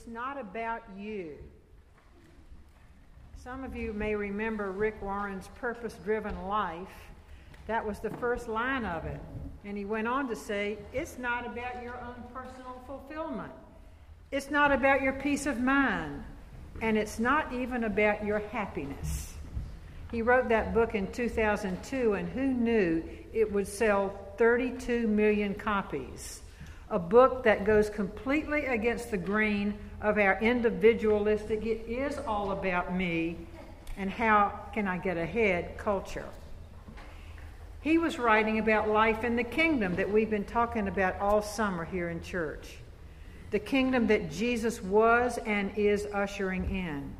It's not about you. Some of you may remember Rick Warren's Purpose Driven Life. That was the first line of it. And he went on to say, It's not about your own personal fulfillment, it's not about your peace of mind, and it's not even about your happiness. He wrote that book in 2002, and who knew it would sell 32 million copies? A book that goes completely against the grain of our individualistic, it is all about me and how can I get ahead culture. He was writing about life in the kingdom that we've been talking about all summer here in church. The kingdom that Jesus was and is ushering in.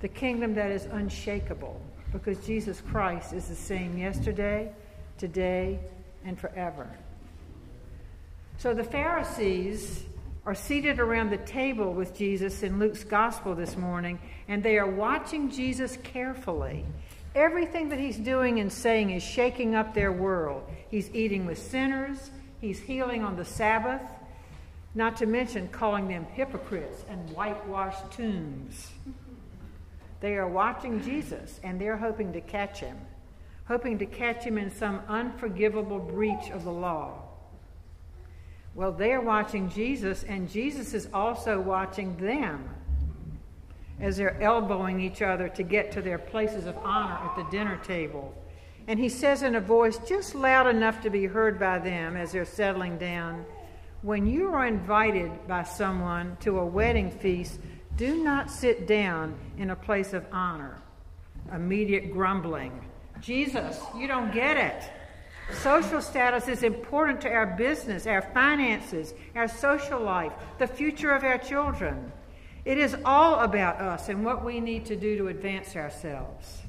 The kingdom that is unshakable because Jesus Christ is the same yesterday, today, and forever. So the Pharisees are seated around the table with Jesus in Luke's gospel this morning, and they are watching Jesus carefully. Everything that he's doing and saying is shaking up their world. He's eating with sinners, he's healing on the Sabbath, not to mention calling them hypocrites and whitewashed tombs. They are watching Jesus and they're hoping to catch him, hoping to catch him in some unforgivable breach of the law. Well, they're watching Jesus, and Jesus is also watching them as they're elbowing each other to get to their places of honor at the dinner table. And he says in a voice just loud enough to be heard by them as they're settling down When you are invited by someone to a wedding feast, do not sit down in a place of honor. Immediate grumbling. Jesus, you don't get it. Social status is important to our business, our finances, our social life, the future of our children. It is all about us and what we need to do to advance ourselves.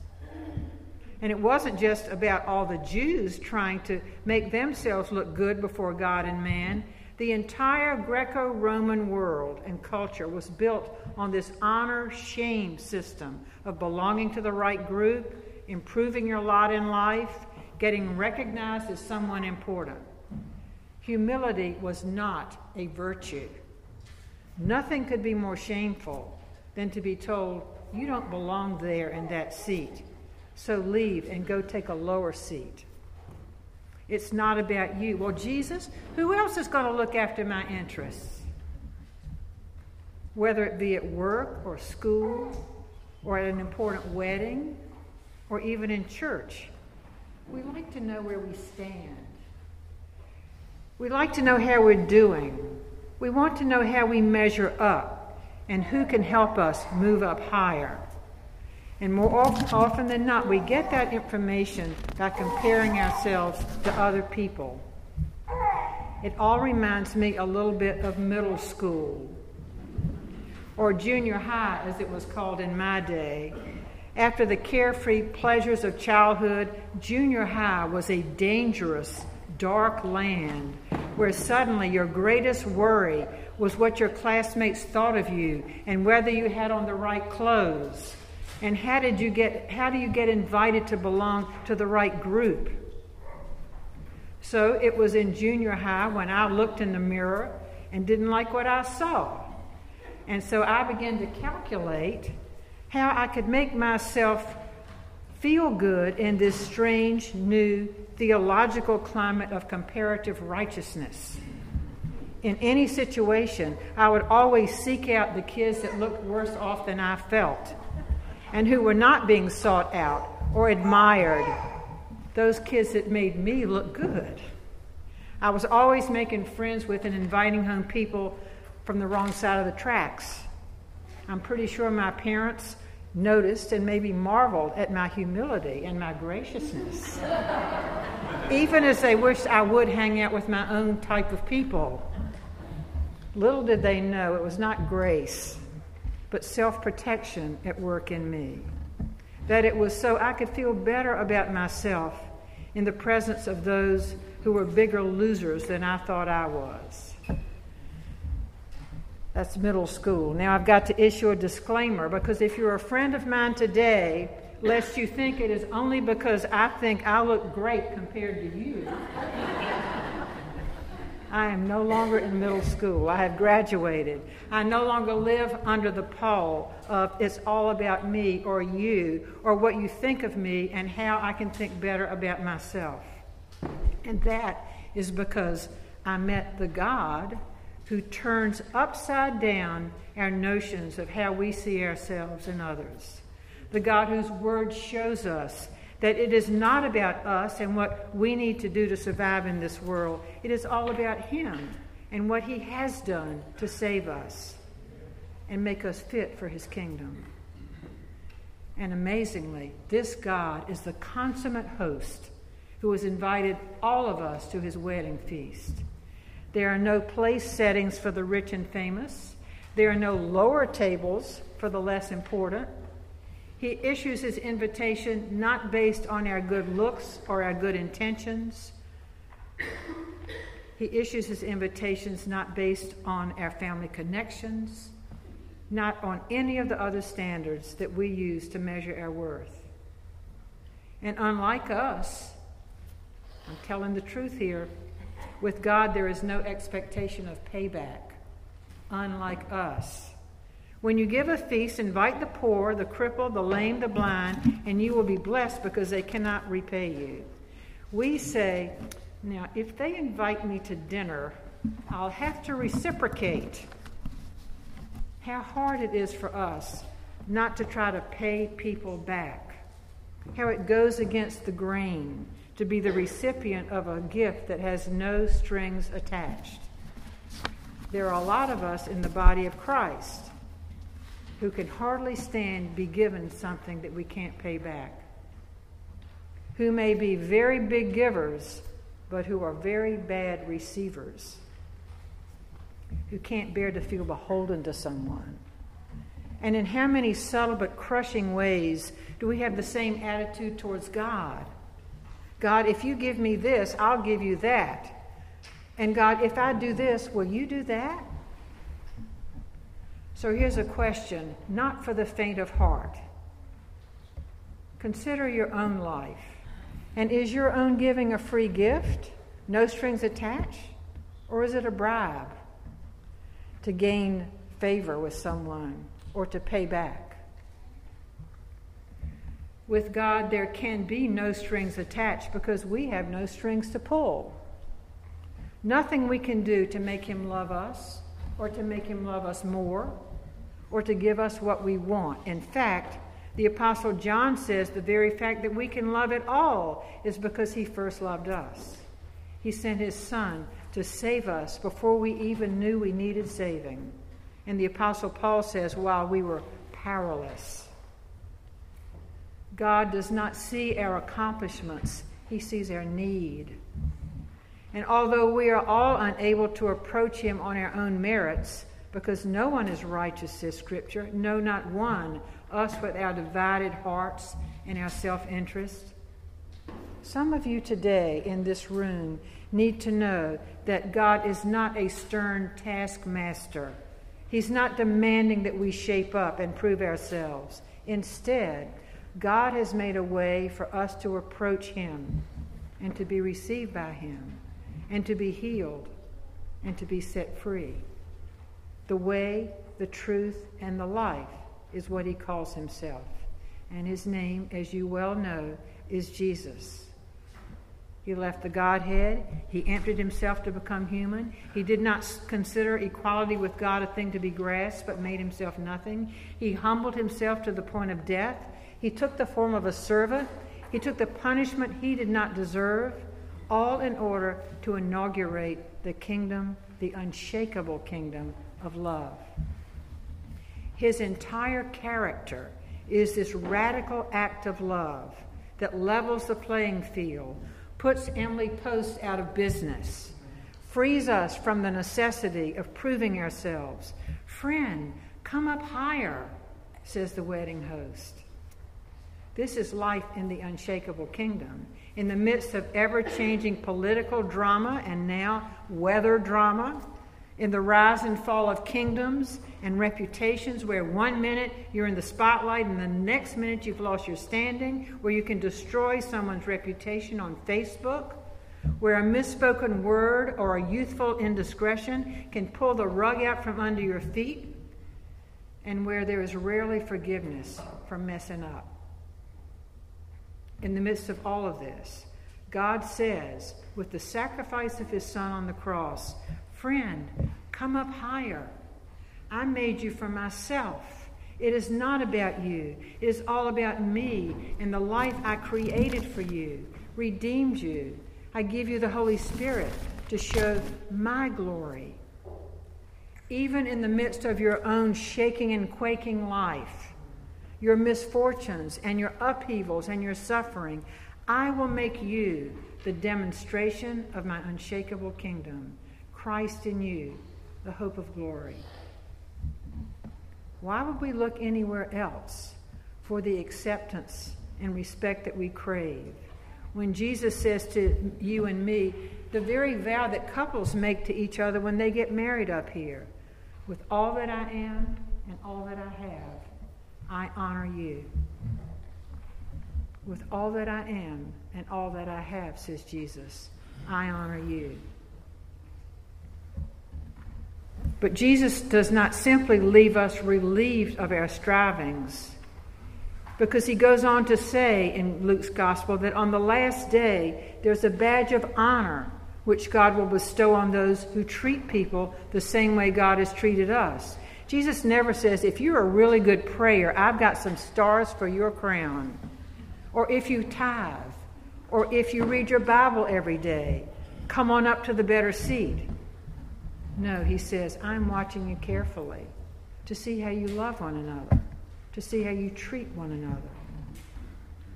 And it wasn't just about all the Jews trying to make themselves look good before God and man. The entire Greco Roman world and culture was built on this honor shame system of belonging to the right group, improving your lot in life, getting recognized as someone important. Humility was not a virtue. Nothing could be more shameful than to be told, you don't belong there in that seat, so leave and go take a lower seat. It's not about you. Well, Jesus, who else is going to look after my interests? Whether it be at work or school or at an important wedding or even in church we like to know where we stand. We like to know how we're doing. We want to know how we measure up and who can help us move up higher. And more often than not, we get that information by comparing ourselves to other people. It all reminds me a little bit of middle school or junior high, as it was called in my day, after the carefree pleasures of childhood, junior high was a dangerous, dark land where suddenly your greatest worry was what your classmates thought of you and whether you had on the right clothes. And how did you get how do you get invited to belong to the right group? So it was in junior high when I looked in the mirror and didn't like what I saw. And so I began to calculate how I could make myself feel good in this strange new theological climate of comparative righteousness. In any situation, I would always seek out the kids that looked worse off than I felt and who were not being sought out or admired. Those kids that made me look good. I was always making friends with and inviting home people from the wrong side of the tracks. I'm pretty sure my parents noticed and maybe marveled at my humility and my graciousness, even as they wished I would hang out with my own type of people. Little did they know it was not grace, but self protection at work in me. That it was so I could feel better about myself in the presence of those who were bigger losers than I thought I was. That's middle school. Now I've got to issue a disclaimer because if you're a friend of mine today, lest you think it is only because I think I look great compared to you, I am no longer in middle school. I have graduated. I no longer live under the pall of it's all about me or you or what you think of me and how I can think better about myself. And that is because I met the God who turns upside down our notions of how we see ourselves and others. The God whose word shows us that it is not about us and what we need to do to survive in this world. It is all about Him and what He has done to save us and make us fit for His kingdom. And amazingly, this God is the consummate host who has invited all of us to His wedding feast. There are no place settings for the rich and famous. There are no lower tables for the less important. He issues his invitation not based on our good looks or our good intentions. He issues his invitations not based on our family connections, not on any of the other standards that we use to measure our worth. And unlike us, I'm telling the truth here, with God there is no expectation of payback, unlike us. When you give a feast, invite the poor, the crippled, the lame, the blind, and you will be blessed because they cannot repay you. We say, now, if they invite me to dinner, I'll have to reciprocate. How hard it is for us not to try to pay people back. How it goes against the grain to be the recipient of a gift that has no strings attached. There are a lot of us in the body of Christ who can hardly stand be given something that we can't pay back, who may be very big givers, but who are very bad receivers, who can't bear to feel beholden to someone. And in how many subtle but crushing ways do we have the same attitude towards God? God, if you give me this, I'll give you that. And God, if I do this, will you do that? So here's a question, not for the faint of heart. Consider your own life. And is your own giving a free gift, no strings attached? Or is it a bribe to gain favor with someone or to pay back? With God, there can be no strings attached because we have no strings to pull. Nothing we can do to make Him love us or to make Him love us more or to give us what we want. In fact, the Apostle John says the very fact that we can love at all is because he first loved us. He sent his Son to save us before we even knew we needed saving. And the Apostle Paul says, while we were powerless. God does not see our accomplishments, He sees our need. And although we are all unable to approach Him on our own merits, because no one is righteous, says Scripture. No, not one. Us with our divided hearts and our self interest. Some of you today in this room need to know that God is not a stern taskmaster. He's not demanding that we shape up and prove ourselves. Instead, God has made a way for us to approach Him and to be received by Him and to be healed and to be set free. The way, the truth, and the life is what he calls himself. And his name, as you well know, is Jesus. He left the Godhead. He emptied himself to become human. He did not consider equality with God a thing to be grasped, but made himself nothing. He humbled himself to the point of death. He took the form of a servant. He took the punishment he did not deserve, all in order to inaugurate the kingdom, the unshakable kingdom of love. His entire character is this radical act of love that levels the playing field, puts Emily Post out of business, frees us from the necessity of proving ourselves. Friend, come up higher, says the wedding host. This is life in the unshakable kingdom. In the midst of ever changing political drama and now weather drama, in the rise and fall of kingdoms and reputations, where one minute you're in the spotlight and the next minute you've lost your standing, where you can destroy someone's reputation on Facebook, where a misspoken word or a youthful indiscretion can pull the rug out from under your feet, and where there is rarely forgiveness for messing up. In the midst of all of this, God says, with the sacrifice of his Son on the cross, Friend, come up higher. I made you for myself. It is not about you, it is all about me and the life I created for you, redeemed you. I give you the Holy Spirit to show my glory. Even in the midst of your own shaking and quaking life, your misfortunes and your upheavals and your suffering, I will make you the demonstration of my unshakable kingdom. Christ in you, the hope of glory. Why would we look anywhere else for the acceptance and respect that we crave? When Jesus says to you and me, the very vow that couples make to each other when they get married up here with all that I am and all that I have, I honor you. With all that I am and all that I have, says Jesus, I honor you. But Jesus does not simply leave us relieved of our strivings, because he goes on to say in Luke's gospel that on the last day there's a badge of honor which God will bestow on those who treat people the same way God has treated us. Jesus never says, if you're a really good prayer, I've got some stars for your crown. Or if you tithe, or if you read your Bible every day, come on up to the better seat. No, he says, I'm watching you carefully to see how you love one another, to see how you treat one another,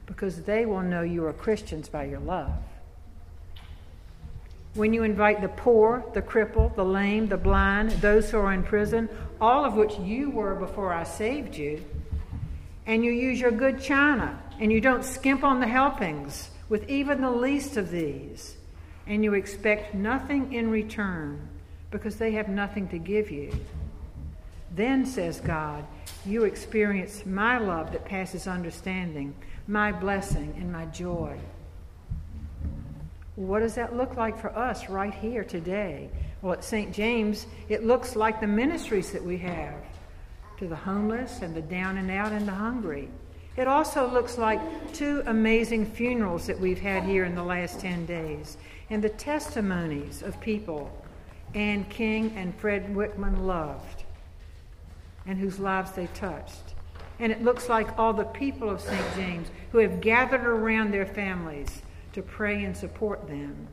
because they will know you are Christians by your love. When you invite the poor, the crippled, the lame, the blind, those who are in prison, all of which you were before I saved you, and you use your good china, and you don't skimp on the helpings with even the least of these, and you expect nothing in return because they have nothing to give you. Then, says God, you experience my love that passes understanding, my blessing, and my joy. What does that look like for us right here today? Well, at St. James, it looks like the ministries that we have to the homeless and the down and out and the hungry. It also looks like two amazing funerals that we've had here in the last 10 days and the testimonies of people Ann King and Fred Whitman loved and whose lives they touched. And it looks like all the people of St. James who have gathered around their families to pray and support them.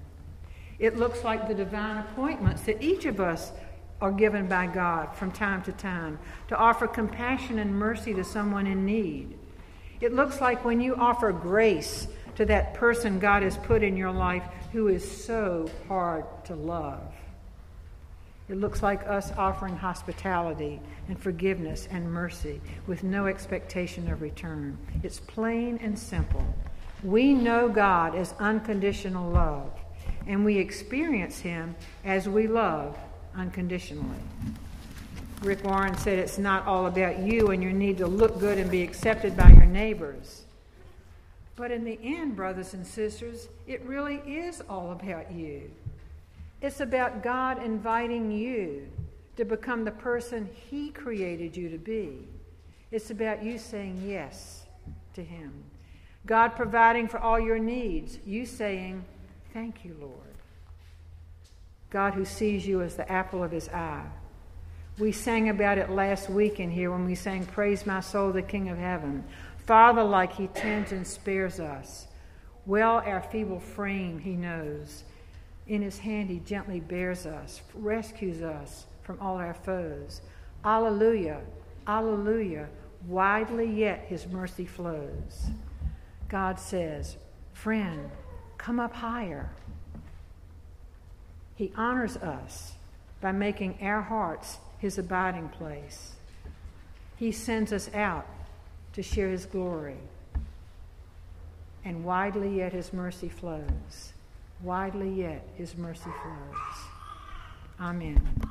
It looks like the divine appointments that each of us are given by God from time to time to offer compassion and mercy to someone in need. It looks like when you offer grace to that person God has put in your life who is so hard to love. It looks like us offering hospitality and forgiveness and mercy with no expectation of return. It's plain and simple. We know God as unconditional love, and we experience Him as we love unconditionally. Rick Warren said it's not all about you and your need to look good and be accepted by your neighbors. But in the end, brothers and sisters, it really is all about you. It's about God inviting you to become the person He created you to be. It's about you saying yes to Him. God providing for all your needs, you saying, Thank you, Lord. God who sees you as the apple of His eye. We sang about it last week in here when we sang, Praise my soul, the King of heaven. Father, like He tends and spares us. Well, our feeble frame He knows in his hand, he gently bears us, rescues us from all our foes. Alleluia, alleluia. Widely yet his mercy flows. God says, Friend, come up higher. He honors us by making our hearts his abiding place. He sends us out to share his glory. And widely yet his mercy flows widely yet his mercy flows. Amen.